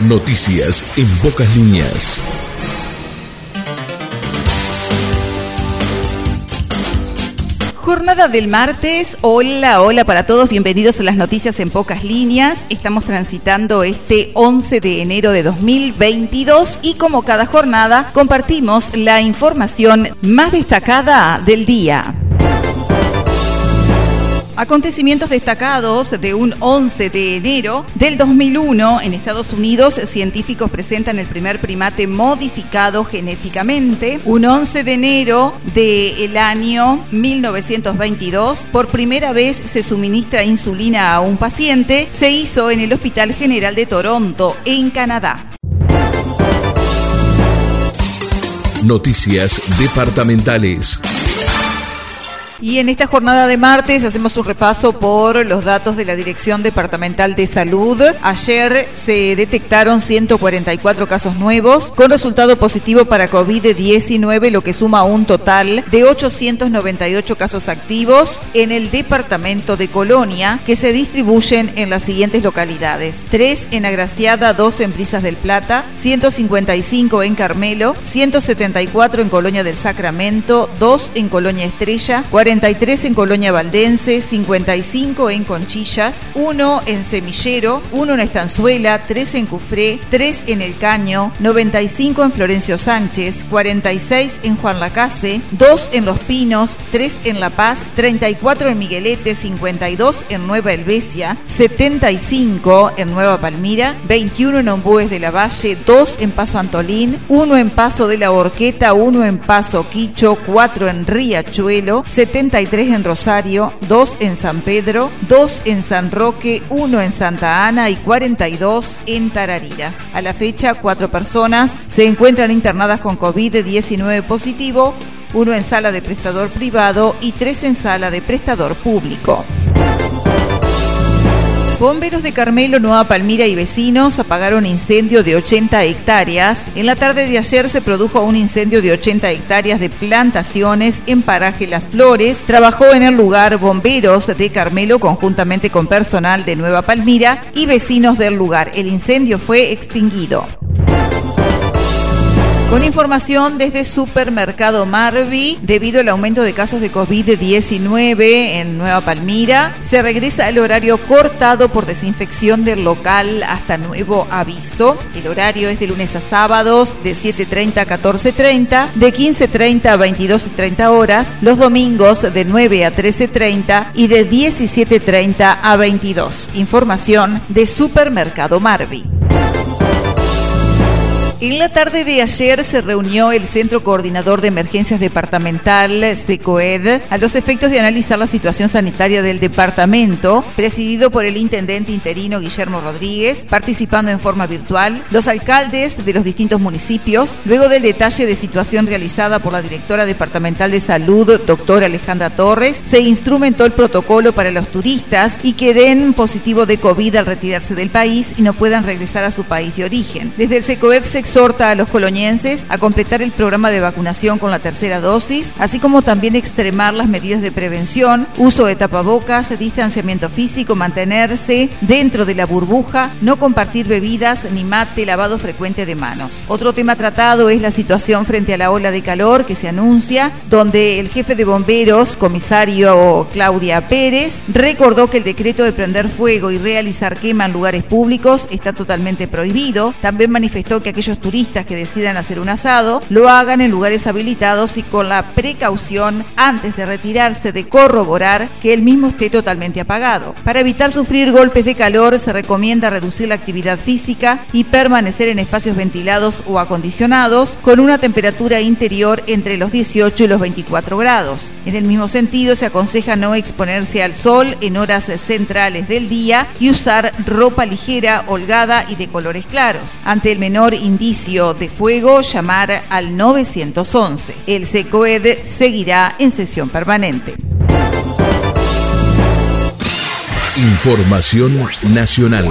Noticias en pocas líneas. Jornada del martes, hola, hola para todos, bienvenidos a las noticias en pocas líneas. Estamos transitando este 11 de enero de 2022 y como cada jornada compartimos la información más destacada del día. Acontecimientos destacados de un 11 de enero del 2001 en Estados Unidos, científicos presentan el primer primate modificado genéticamente. Un 11 de enero del año 1922, por primera vez se suministra insulina a un paciente. Se hizo en el Hospital General de Toronto, en Canadá. Noticias departamentales. Y en esta jornada de martes hacemos un repaso por los datos de la Dirección Departamental de Salud. Ayer se detectaron 144 casos nuevos con resultado positivo para COVID-19, lo que suma un total de 898 casos activos en el departamento de Colonia, que se distribuyen en las siguientes localidades. 3 en Agraciada, 2 en Brisas del Plata, 155 en Carmelo, 174 en Colonia del Sacramento, 2 en Colonia Estrella, 43 en Colonia Valdense, 55 en Conchillas, 1 en Semillero, 1 en Estanzuela, 3 en Cufré, 3 en El Caño, 95 en Florencio Sánchez, 46 en Juan Lacase, 2 en Los Pinos, 3 en La Paz, 34 en Miguelete, 52 en Nueva Helvecia, 75 en Nueva Palmira, 21 en Ombúes de la Valle, 2 en Paso Antolín, 1 en Paso de la Horqueta, 1 en Paso Quicho, 4 en Riachuelo, 73 en Rosario, 2 en San Pedro, 2 en San Roque, 1 en Santa Ana y 42 en Tarariras. A la fecha, cuatro personas se encuentran internadas con COVID-19 positivo, uno en sala de prestador privado y tres en sala de prestador público. Bomberos de Carmelo, Nueva Palmira y vecinos apagaron incendio de 80 hectáreas. En la tarde de ayer se produjo un incendio de 80 hectáreas de plantaciones en Paraje Las Flores. Trabajó en el lugar bomberos de Carmelo conjuntamente con personal de Nueva Palmira y vecinos del lugar. El incendio fue extinguido. Con información desde Supermercado Marvi, debido al aumento de casos de COVID-19 en Nueva Palmira, se regresa al horario cortado por desinfección del local hasta nuevo aviso. El horario es de lunes a sábados de 7.30 a 14.30, de 15.30 a 22.30 horas, los domingos de 9 a 13.30 y de 17.30 a 22. Información de Supermercado Marvi. En la tarde de ayer se reunió el Centro Coordinador de Emergencias Departamental, SECOED, a los efectos de analizar la situación sanitaria del departamento, presidido por el intendente interino Guillermo Rodríguez, participando en forma virtual, los alcaldes de los distintos municipios, luego del detalle de situación realizada por la directora departamental de salud, doctora Alejandra Torres, se instrumentó el protocolo para los turistas y que den positivo de COVID al retirarse del país y no puedan regresar a su país de origen. Desde el SECOED se exhorta a los colonienses a completar el programa de vacunación con la tercera dosis, así como también extremar las medidas de prevención, uso de tapabocas, distanciamiento físico, mantenerse dentro de la burbuja, no compartir bebidas ni mate, lavado frecuente de manos. Otro tema tratado es la situación frente a la ola de calor que se anuncia, donde el jefe de bomberos, comisario Claudia Pérez, recordó que el decreto de prender fuego y realizar quema en lugares públicos está totalmente prohibido. También manifestó que aquellos turistas que decidan hacer un asado lo hagan en lugares habilitados y con la precaución antes de retirarse de corroborar que el mismo esté totalmente apagado. Para evitar sufrir golpes de calor se recomienda reducir la actividad física y permanecer en espacios ventilados o acondicionados con una temperatura interior entre los 18 y los 24 grados. En el mismo sentido se aconseja no exponerse al sol en horas centrales del día y usar ropa ligera, holgada y de colores claros. Ante el menor indicio de fuego, llamar al 911. El SECOED seguirá en sesión permanente. Información nacional.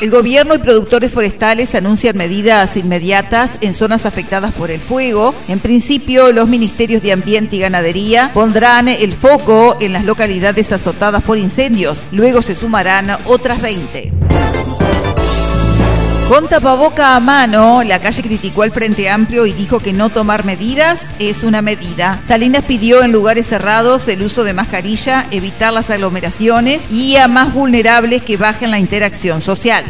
El gobierno y productores forestales anuncian medidas inmediatas en zonas afectadas por el fuego. En principio, los ministerios de Ambiente y Ganadería pondrán el foco en las localidades azotadas por incendios. Luego se sumarán otras 20. Con tapaboca a mano, la calle criticó al Frente Amplio y dijo que no tomar medidas es una medida. Salinas pidió en lugares cerrados el uso de mascarilla, evitar las aglomeraciones y a más vulnerables que bajen la interacción social.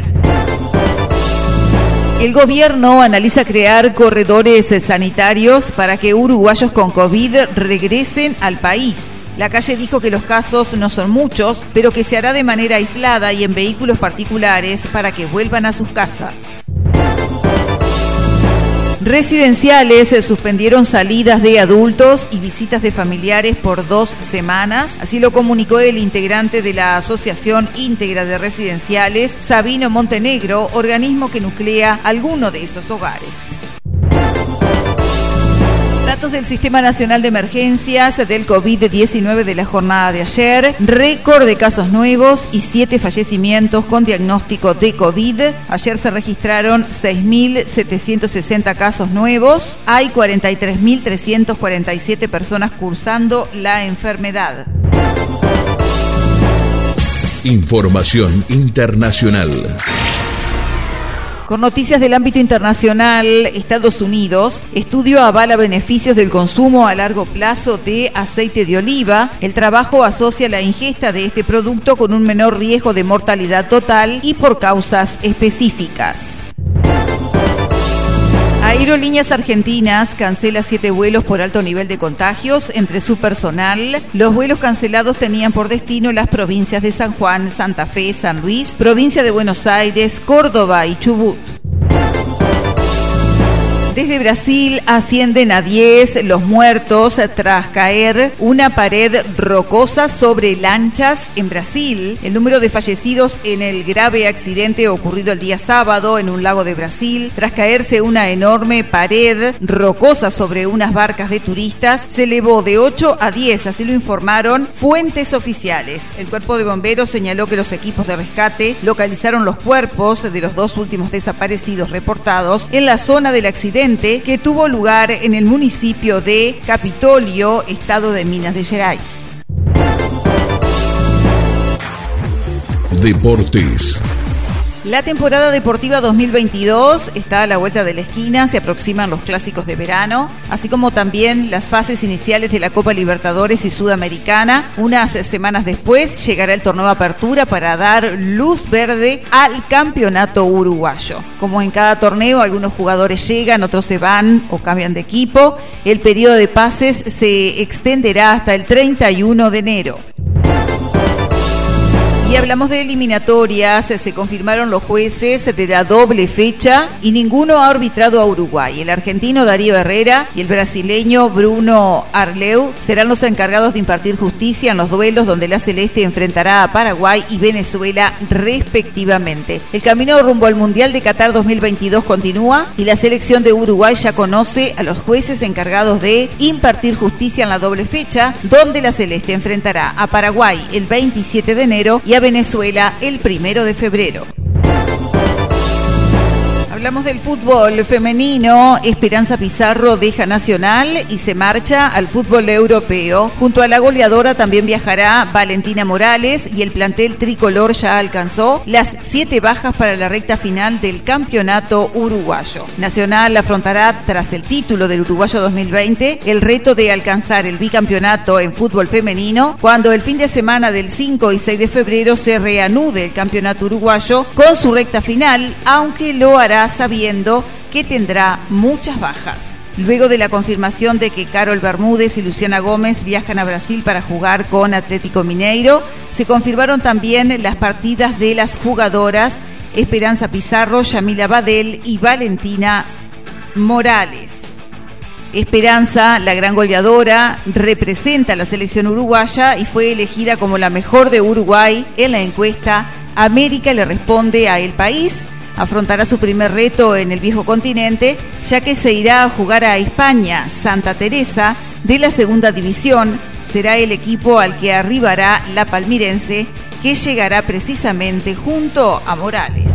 El gobierno analiza crear corredores sanitarios para que uruguayos con COVID regresen al país. La calle dijo que los casos no son muchos, pero que se hará de manera aislada y en vehículos particulares para que vuelvan a sus casas. Residenciales suspendieron salidas de adultos y visitas de familiares por dos semanas. Así lo comunicó el integrante de la Asociación Íntegra de Residenciales, Sabino Montenegro, organismo que nuclea alguno de esos hogares. Datos del Sistema Nacional de Emergencias del COVID-19 de la jornada de ayer. Récord de casos nuevos y siete fallecimientos con diagnóstico de COVID. Ayer se registraron 6.760 casos nuevos. Hay 43.347 personas cursando la enfermedad. Información internacional. Con noticias del ámbito internacional, Estados Unidos, estudio avala beneficios del consumo a largo plazo de aceite de oliva. El trabajo asocia la ingesta de este producto con un menor riesgo de mortalidad total y por causas específicas. Aerolíneas Argentinas cancela siete vuelos por alto nivel de contagios entre su personal. Los vuelos cancelados tenían por destino las provincias de San Juan, Santa Fe, San Luis, provincia de Buenos Aires, Córdoba y Chubut. Desde Brasil ascienden a 10 los muertos tras caer una pared rocosa sobre lanchas en Brasil. El número de fallecidos en el grave accidente ocurrido el día sábado en un lago de Brasil, tras caerse una enorme pared rocosa sobre unas barcas de turistas, se elevó de 8 a 10, así lo informaron fuentes oficiales. El cuerpo de bomberos señaló que los equipos de rescate localizaron los cuerpos de los dos últimos desaparecidos reportados en la zona del que tuvo lugar en el municipio de Capitolio, estado de Minas de Gerais. Deportes. La temporada deportiva 2022 está a la vuelta de la esquina, se aproximan los clásicos de verano, así como también las fases iniciales de la Copa Libertadores y Sudamericana. Unas semanas después llegará el torneo de apertura para dar luz verde al campeonato uruguayo. Como en cada torneo, algunos jugadores llegan, otros se van o cambian de equipo. El periodo de pases se extenderá hasta el 31 de enero. Y hablamos de eliminatorias, se confirmaron los jueces de la doble fecha y ninguno ha arbitrado a Uruguay. El argentino Darío Herrera y el brasileño Bruno Arleu serán los encargados de impartir justicia en los duelos donde la Celeste enfrentará a Paraguay y Venezuela respectivamente. El camino rumbo al Mundial de Qatar 2022 continúa y la selección de Uruguay ya conoce a los jueces encargados de impartir justicia en la doble fecha, donde la Celeste enfrentará a Paraguay el 27 de enero y a Venezuela el primero de febrero. Hablamos del fútbol femenino. Esperanza Pizarro deja Nacional y se marcha al fútbol europeo. Junto a la goleadora también viajará Valentina Morales y el plantel tricolor ya alcanzó las siete bajas para la recta final del campeonato uruguayo. Nacional afrontará tras el título del uruguayo 2020 el reto de alcanzar el bicampeonato en fútbol femenino cuando el fin de semana del 5 y 6 de febrero se reanude el campeonato uruguayo con su recta final, aunque lo hará sabiendo que tendrá muchas bajas. Luego de la confirmación de que Carol Bermúdez y Luciana Gómez viajan a Brasil para jugar con Atlético Mineiro, se confirmaron también las partidas de las jugadoras Esperanza Pizarro, Yamila Badel y Valentina Morales. Esperanza, la gran goleadora, representa a la selección uruguaya y fue elegida como la mejor de Uruguay en la encuesta América le responde a El País afrontará su primer reto en el viejo continente, ya que se irá a jugar a España, Santa Teresa, de la segunda división. Será el equipo al que arribará la palmirense, que llegará precisamente junto a Morales.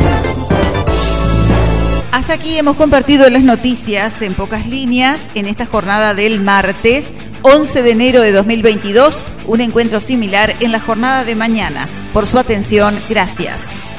Hasta aquí hemos compartido las noticias en pocas líneas en esta jornada del martes 11 de enero de 2022, un encuentro similar en la jornada de mañana. Por su atención, gracias.